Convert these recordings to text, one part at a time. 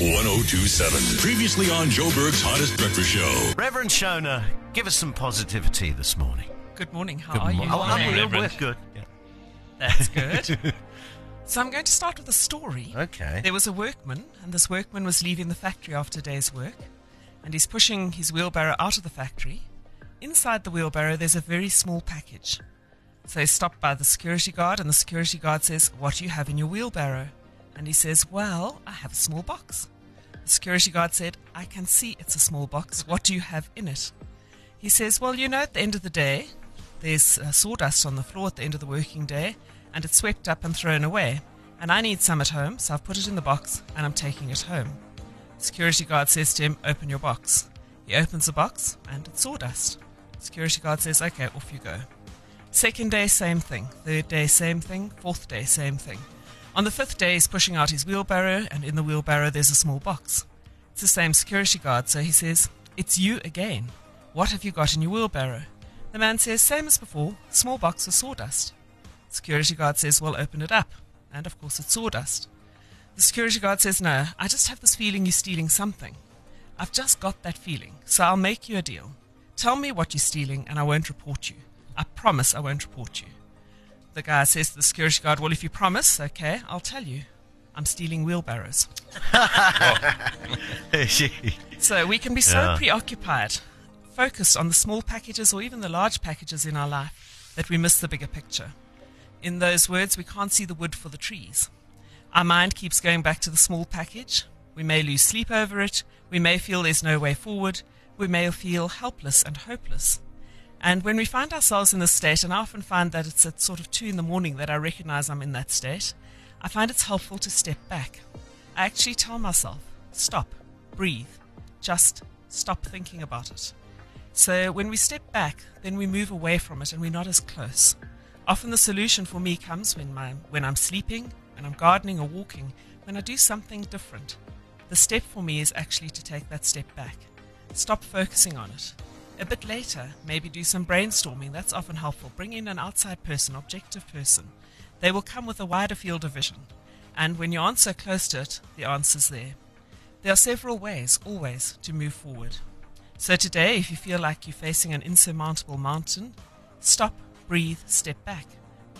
1027. Previously on Joburg's Hottest Breakfast Show. Reverend Shona, give us some positivity this morning. Good morning. How Good are mo- you? Oh, I'm today? real- we're good. Yeah. That's good. so I'm going to start with a story. Okay. There was a workman, and this workman was leaving the factory after a day's work, and he's pushing his wheelbarrow out of the factory. Inside the wheelbarrow, there's a very small package. So he's stopped by the security guard, and the security guard says, What do you have in your wheelbarrow? And he says, Well, I have a small box. The security guard said, I can see it's a small box. What do you have in it? He says, Well, you know, at the end of the day, there's uh, sawdust on the floor at the end of the working day, and it's swept up and thrown away. And I need some at home, so I've put it in the box and I'm taking it home. Security guard says to him, Open your box. He opens the box and it's sawdust. Security guard says, Okay, off you go. Second day, same thing. Third day, same thing. Fourth day, same thing. On the fifth day, he's pushing out his wheelbarrow, and in the wheelbarrow, there's a small box. It's the same security guard, so he says, It's you again. What have you got in your wheelbarrow? The man says, Same as before, small box of sawdust. Security guard says, Well, open it up. And of course, it's sawdust. The security guard says, No, I just have this feeling you're stealing something. I've just got that feeling, so I'll make you a deal. Tell me what you're stealing, and I won't report you. I promise I won't report you. The guy says to the security guard, Well, if you promise, okay, I'll tell you. I'm stealing wheelbarrows. So we can be so Yeah. preoccupied, focused on the small packages or even the large packages in our life, that we miss the bigger picture. In those words, we can't see the wood for the trees. Our mind keeps going back to the small package. We may lose sleep over it. We may feel there's no way forward. We may feel helpless and hopeless. And when we find ourselves in this state, and I often find that it's at sort of two in the morning that I recognize I'm in that state, I find it's helpful to step back. I actually tell myself, stop, breathe, just stop thinking about it. So when we step back, then we move away from it and we're not as close. Often the solution for me comes when, my, when I'm sleeping, when I'm gardening or walking, when I do something different. The step for me is actually to take that step back. Stop focusing on it. A bit later, maybe do some brainstorming. That's often helpful. Bring in an outside person, objective person. They will come with a wider field of vision. And when you so close to it, the answer's there. There are several ways, always, to move forward. So today, if you feel like you're facing an insurmountable mountain, stop, breathe, step back.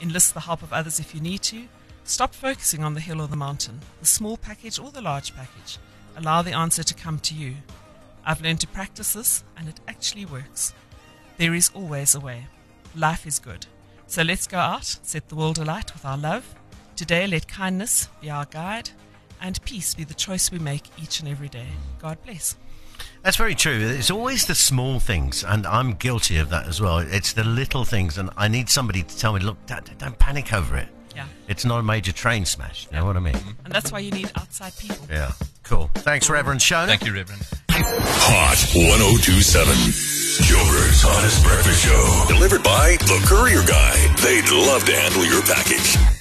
Enlist the help of others if you need to. Stop focusing on the hill or the mountain, the small package or the large package. Allow the answer to come to you. I've learned to practice this, and it actually works. There is always a way. Life is good. So let's go out, set the world alight with our love. Today, let kindness be our guide, and peace be the choice we make each and every day. God bless. That's very true. It's always the small things, and I'm guilty of that as well. It's the little things, and I need somebody to tell me, look, Dad, don't panic over it. Yeah. It's not a major train smash. You know what I mean? And that's why you need outside people. Yeah. Cool. Thanks, Reverend Shona. Thank you, Reverend. Hot 1027. Joburg's Hottest Breakfast Show. Delivered by The Courier Guy. They'd love to handle your package.